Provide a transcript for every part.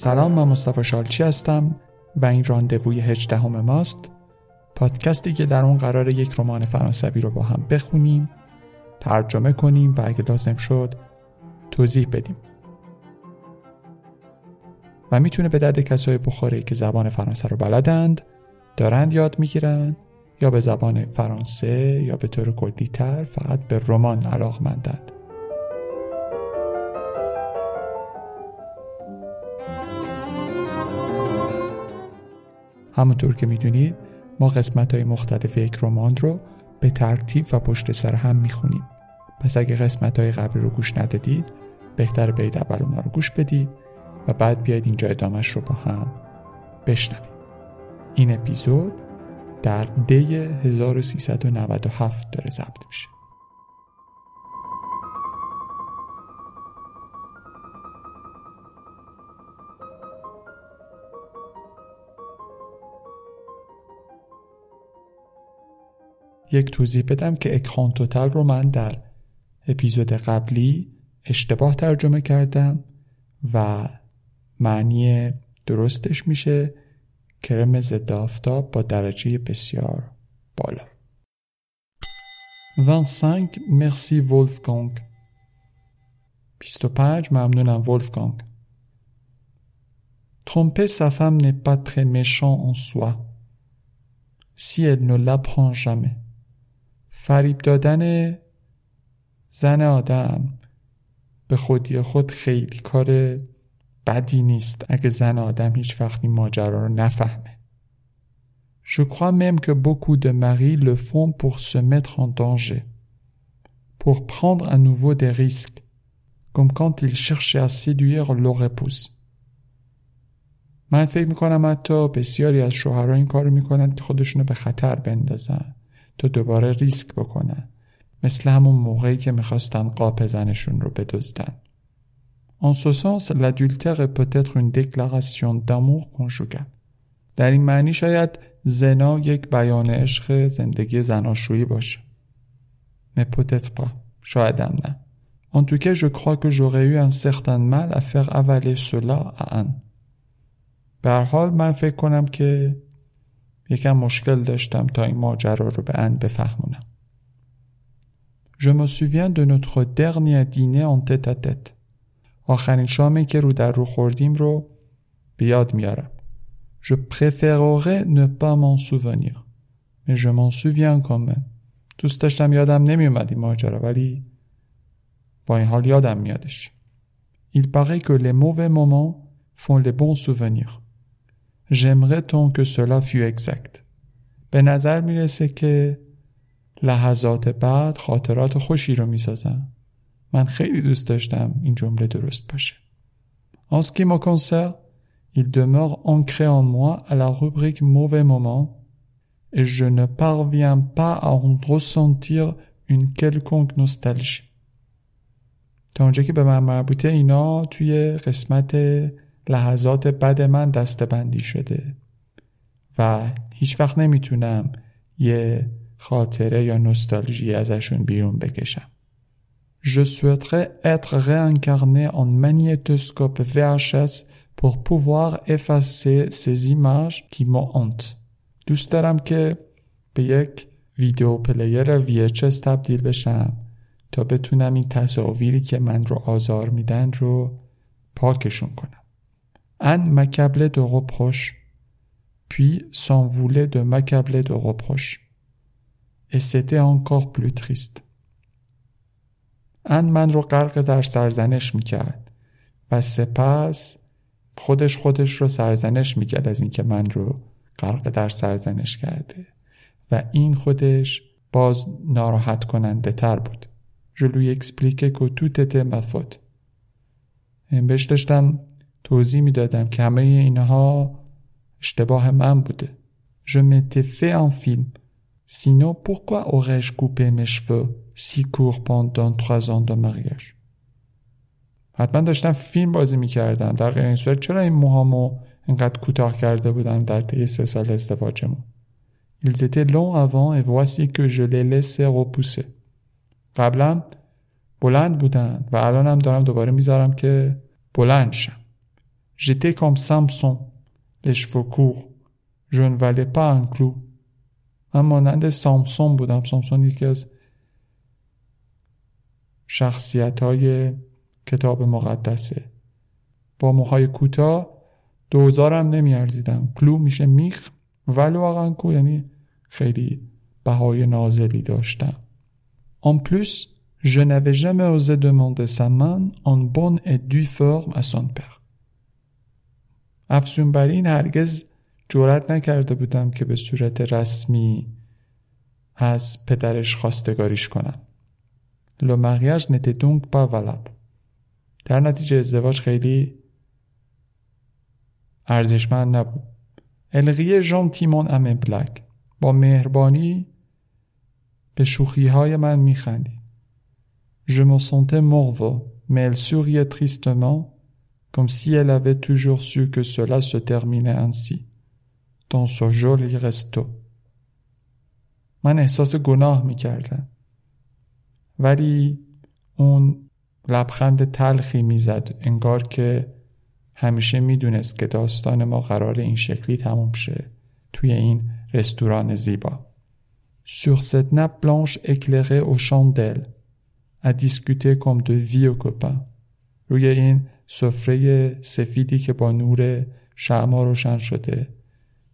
سلام من مصطفی شالچی هستم و این راندووی هجدهم ماست. پادکستی که در اون قرار یک رمان فرانسوی رو با هم بخونیم ترجمه کنیم و اگه لازم شد توضیح بدیم. و می‌تونه به درد کسای بخوره که زبان فرانسه رو بلدند دارند یاد می‌گیرند یا به زبان فرانسه یا به طور کلی تر فقط به رمان علاقمندند. همونطور که می‌دونید ما قسمت های مختلف یک رمان رو به ترتیب و پشت سر هم می‌خونیم. پس اگه قسمت های قبلی رو گوش ندادید بهتر برید اول اونا رو گوش بدید و بعد بیاید اینجا ادامش رو با هم بشنویم. این اپیزود در دی 1397 داره ضبط میشه. یک توضیح بدم که اکران توتال رو من در اپیزود قبلی اشتباه ترجمه کردم و معنی درستش میشه کرم ضد آفتاب با درجه بسیار بالا. 25 مرسی ولفگانگ 25 ممنونم ولفگانگ Tromper sa femme n'est pas très méchant en soi, si elle ne l'apprend jamais. فریب دادن زن آدم به خودی خود خیلی کار بدی نیست اگه زن آدم هیچ وقتی ماجرا رو نفهمه. Je crois même que beaucoup de maris le font pour se mettre en danger, pour prendre à nouveau des risques, comme quand ils cherchaient à séduire leur épouse. من فکر می‌کنم حتی بسیاری از شوهرها این کار می‌کنند که خودشونو به خطر بندازن تا دوباره ریسک بکنن مثل همون موقعی که می‌خواستن قاپ زنشون رو بدزدن. En ce sens, l'adultère est peut-être une déclaration d'amour conjugal. در این معنی شاید زنا یک بیان عشق زندگی زناشویی باشه. Mais peut-être pas. شاید هم نه. En tout cas, je crois que j'aurais eu un certain mal à faire avaler cela à Anne. به حال من فکر کنم که یکم مشکل داشتم تا این ماجرا رو به ان بفهمونم. Je me souviens de notre dernier dîner en tête à tête. آخرین شامی که رو در رو خوردیم رو بیاد میارم. Je préférerais ne pas m'en souvenir. Mais je m'en souviens quand même. دوست داشتم یادم نمیومد این ماجرا ولی با این حال یادم میادش. Il paraît que les mauvais moments font les bons souvenirs. J'aimerais tant que cela fût exact. به نظر می‌رسه که لحظات بعد خاطرات خوشی رو می‌سازن. من خیلی دوست داشتم این جمله درست باشه. En ce qui me concerne, il demeure ancré en moi à la rubrique mauvais moment et je ne parviens pas à en ressentir une quelconque nostalgie. تا اونجا که به من مربوطه اینا توی قسمت لحظات بد من دستبندی شده و هیچ وقت نمی‌تونم یه خاطره یا نوستالژی ازشون بیرون بکشم. Je souhaiterais être réincarné en magnétoscope VHS pour pouvoir effacer ces images qui me hantent. دوست دارم که به یک ویدیو پلیر VHS تبدیل بشم تا بتونم این تصاویری که من رو آزار میدن رو پاکشون کنم. Anne m'accablait de reproches, puis s'en voulait de m'accabler de reproches. Et c'était encore plus triste. ان من رو غرق در سرزنش می‌کرد و سپس خودش خودش رو سرزنش می‌کرد از اینکه من رو غرق در سرزنش کرده و این خودش باز ناراحت کننده تر بود Je lui expliquais que tout était ma faute. بهش داشتم توضیح می‌دادم که همه اینها اشتباه من بوده. Je m'étais fait un film. Sinon, pourquoi aurais-je coupé mes cheveux si court pendant trois ans de mariage حتما داشتم فیلم بازی می‌کردم در غیر این صورت چرا این موهامو اینقدر کوتاه کرده بودم در طی سه سال ازدواجمون Ils étaient longs avant et voici que je les laissais repousser. قبلا بلند بودن و الانم دارم دوباره می‌ذارم که بلند شم. J'étais comme Samson, les cheveux courts. Je ne valais pas un clou. من مانند سامسون بودم سامسون یکی از شخصیت های کتاب مقدسه با موهای کوتاه دوزارم نمیارزیدم کلو میشه میخ ولی واقعا کو یعنی خیلی بهای نازلی داشتم En plus, je n'avais jamais osé demander sa main en bonne et due forme à son père. افزون بر این هرگز جرأت نکرده بودم که به صورت رسمی از پدرش خواستگاریش کنم. Le mariage n'était donc pas valable. در نتیجه ازدواج خیلی ارزشمند نبود. Riait gentiment à mes blagues. با مهربانی به شوخی های من میخندید. Je me sentais morveux, mais comme si elle avait toujours su que cela se terminait ainsi, dans ce joli resto. من احساس گناه می‌کردم. ولی اون لبخند تلخی می‌زد انگار که همیشه می‌دونست که داستان ما قرار این شکلی تموم شه توی این رستوران زیبا. Sur cette nappe blanche éclairée aux chandelles, à discuter comme de vieux copains. روی این سفره سفیدی که با نور شما روشن شده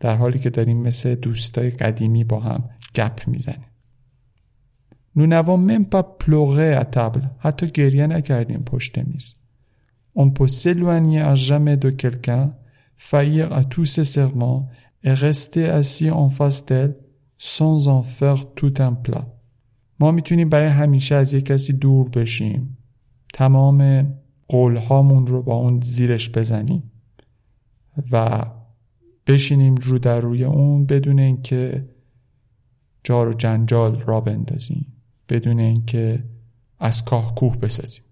در حالی که داریم مثل دوستای قدیمی با هم گپ می‌زنیم. نونوا من پا پلوغه اتبل حتی گریه نکردیم پشت میز. اون پا سلوانی از جمع دو کلکن فایر اتوس سرمان اغسته اسی انفاستل سانز انفر تو ما می‌تونیم برای همیشه از یک کسی دور بشیم. تمام قولهامون رو با اون زیرش بزنیم و بشینیم رو در روی اون بدون اینکه جار و جنجال را بندازیم بدون اینکه از کاه کوه بسازیم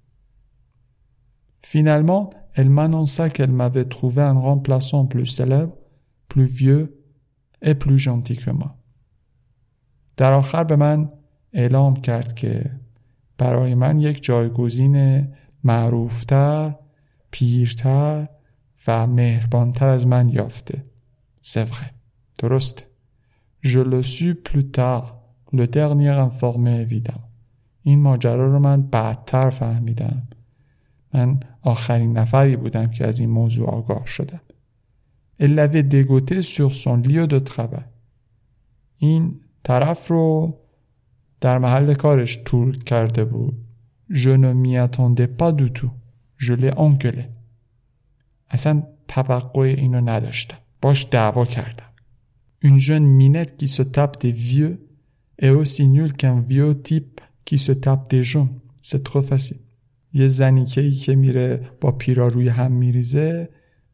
Finalement, elle m'annonça qu'elle m'avait trouvé un remplaçant plus célèbre, plus vieux et plus gentil que moi. در آخر به من اعلام کرد که برای من یک جایگزین معروفتر، پیرتر و مهربانتر از من یافته. Vrai. درست. Je le suis plus tard. Le dernier informé. این ماجرا رو من بعدتر فهمیدم. من آخرین نفری بودم که از این موضوع آگاه شدم. Elle l'avait dégoté sur son lieu de travail. این طرف رو در محل کارش تور کرده بود. Je ne m'y attendais pas du tout. Je l'ai engueulé. اصلا توقع اینو نداشتم. باش دعوا کردم. Une jeune minette qui se tape des vieux est aussi nulle qu'un vieux type qui se tape des jeunes. C'est trop facile. یه زنیکه ای که میره با پیرا روی هم میریزه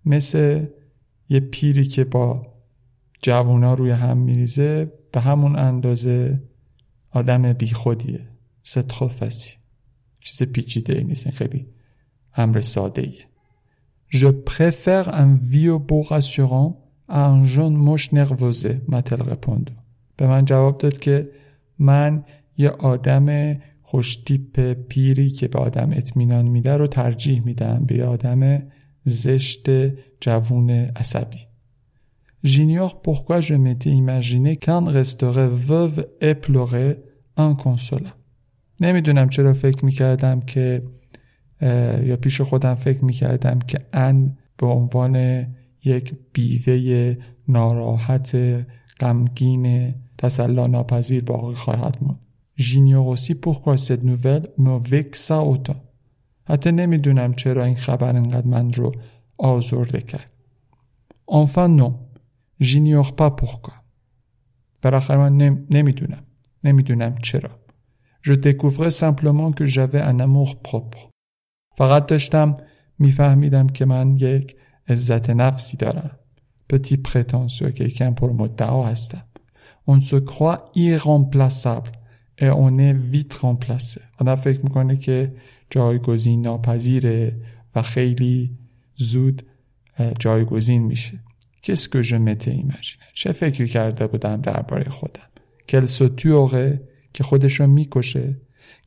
مثل یه پیری که با جوونا روی هم میریزه به همون اندازه آدم بیخودیه ست فسی چیز پیچیده ای نیست خیلی امر ساده ایه Je préfère un vieux beau rassurant à un jeune moche nervosé m'a-t-elle répondu. به من جواب داد که من یه آدم خوشتیپ پیری که به آدم اطمینان میده رو ترجیح میدم به آدم زشت جوون عصبی J'ignore pourquoi je m'étais imaginé qu'un resterait veuve et pleurait inconsolable. نمی‌دونم چرا فکر می‌کردم که یا پیش خودم فکر می‌کردم که ان به عنوان یک بیوه ناراحت غمگین تسلا ناپذیر باقی خواهد aussi pourquoi cette nouvelle me vexa autant. حتی نمی‌دونم چرا این خبر انقدر من رو آزرده کرد. Enfin non, j'ignore pas pourquoi. بالاخره من نم... نمی‌دونم. نمی‌دونم چرا. Je découvrais simplement que j'avais un amour propre. فقط داشتم میفهمیدم که من یک عزت نفسی دارم. Petit prétentieux یکم پر مدعا هستم. On se croit irremplaçable. اون ویت رامپلاسه آدم فکر می‌کنه که جایگزین ناپذیره و خیلی زود جایگزین میشه کس که جو مته ایمجینه چه فکری کرده بودم درباره خودم سو توره که خودش رو می‌کشه.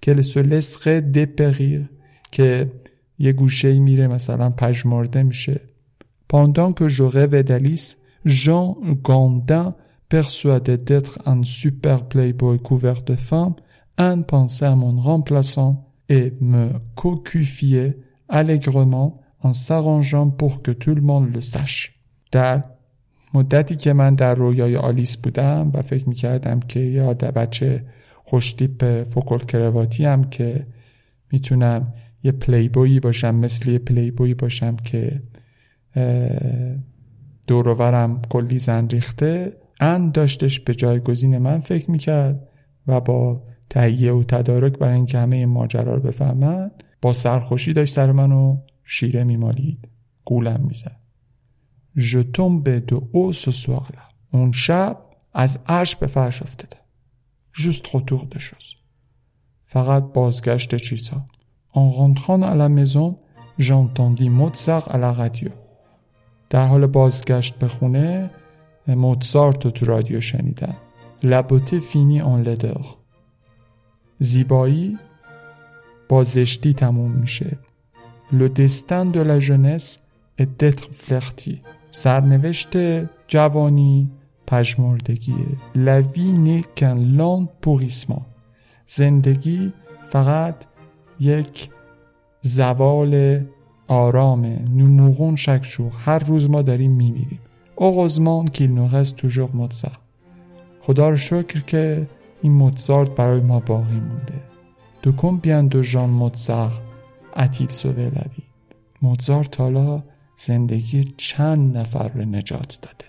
کلسو لسق دپیریر که یه گوشه میره مثلا پژمرده میشه. پاندان که جوغه و دلیس جان گاندن پرسواده دتر ان سوپر پلی بوی کوورت فام ان پانسه امون رمپلاسان et me کوکوفیه allègrement ان s'arrangeant pour که تول le monde در مدتی که من در رویای آلیس بودم و فکر می‌کردم که یه بچه خوشتیپ فوکل کرواتی هم که می‌تونم یه پلیبویی باشم مثل یه پلیبویی باشم که دوروورم کلی زن ریخته ان داشتش به جایگزین من فکر می‌کرد و با تهیه و تدارک برای اینکه همه ماجرا رو بفهمن با سرخوشی داشت سر منو شیره میمالید گولم می‌زد tombais de haut ce soir-là. اون شب از عرش به فرش افتادم. Juste retour de choses. فقط بازگشت چیزها. En rentrant à la maison, j'entendis Mozart à la radio. در حال بازگشت به خونه موتزارت رو تو رادیو شنیدم. La beauté finit en laideur. زیبایی با زشتی تموم میشه. Le destin de la jeunesse est d'être flirty. سرنوشت جوانی پژمردگیه لوی نیکن لان پوریسما. زندگی فقط یک زوال آرامه نموغون شکشو هر روز ما داریم میمیریم. اوغزمان کیل نوغز توجور مدزر خدا رو شکر که این موتزارت برای ما باقی مونده. دو کن بیان دو جان موتزار اتیل سوه لوی موتزارت حالا زندگی چند نفر رو نجات داده؟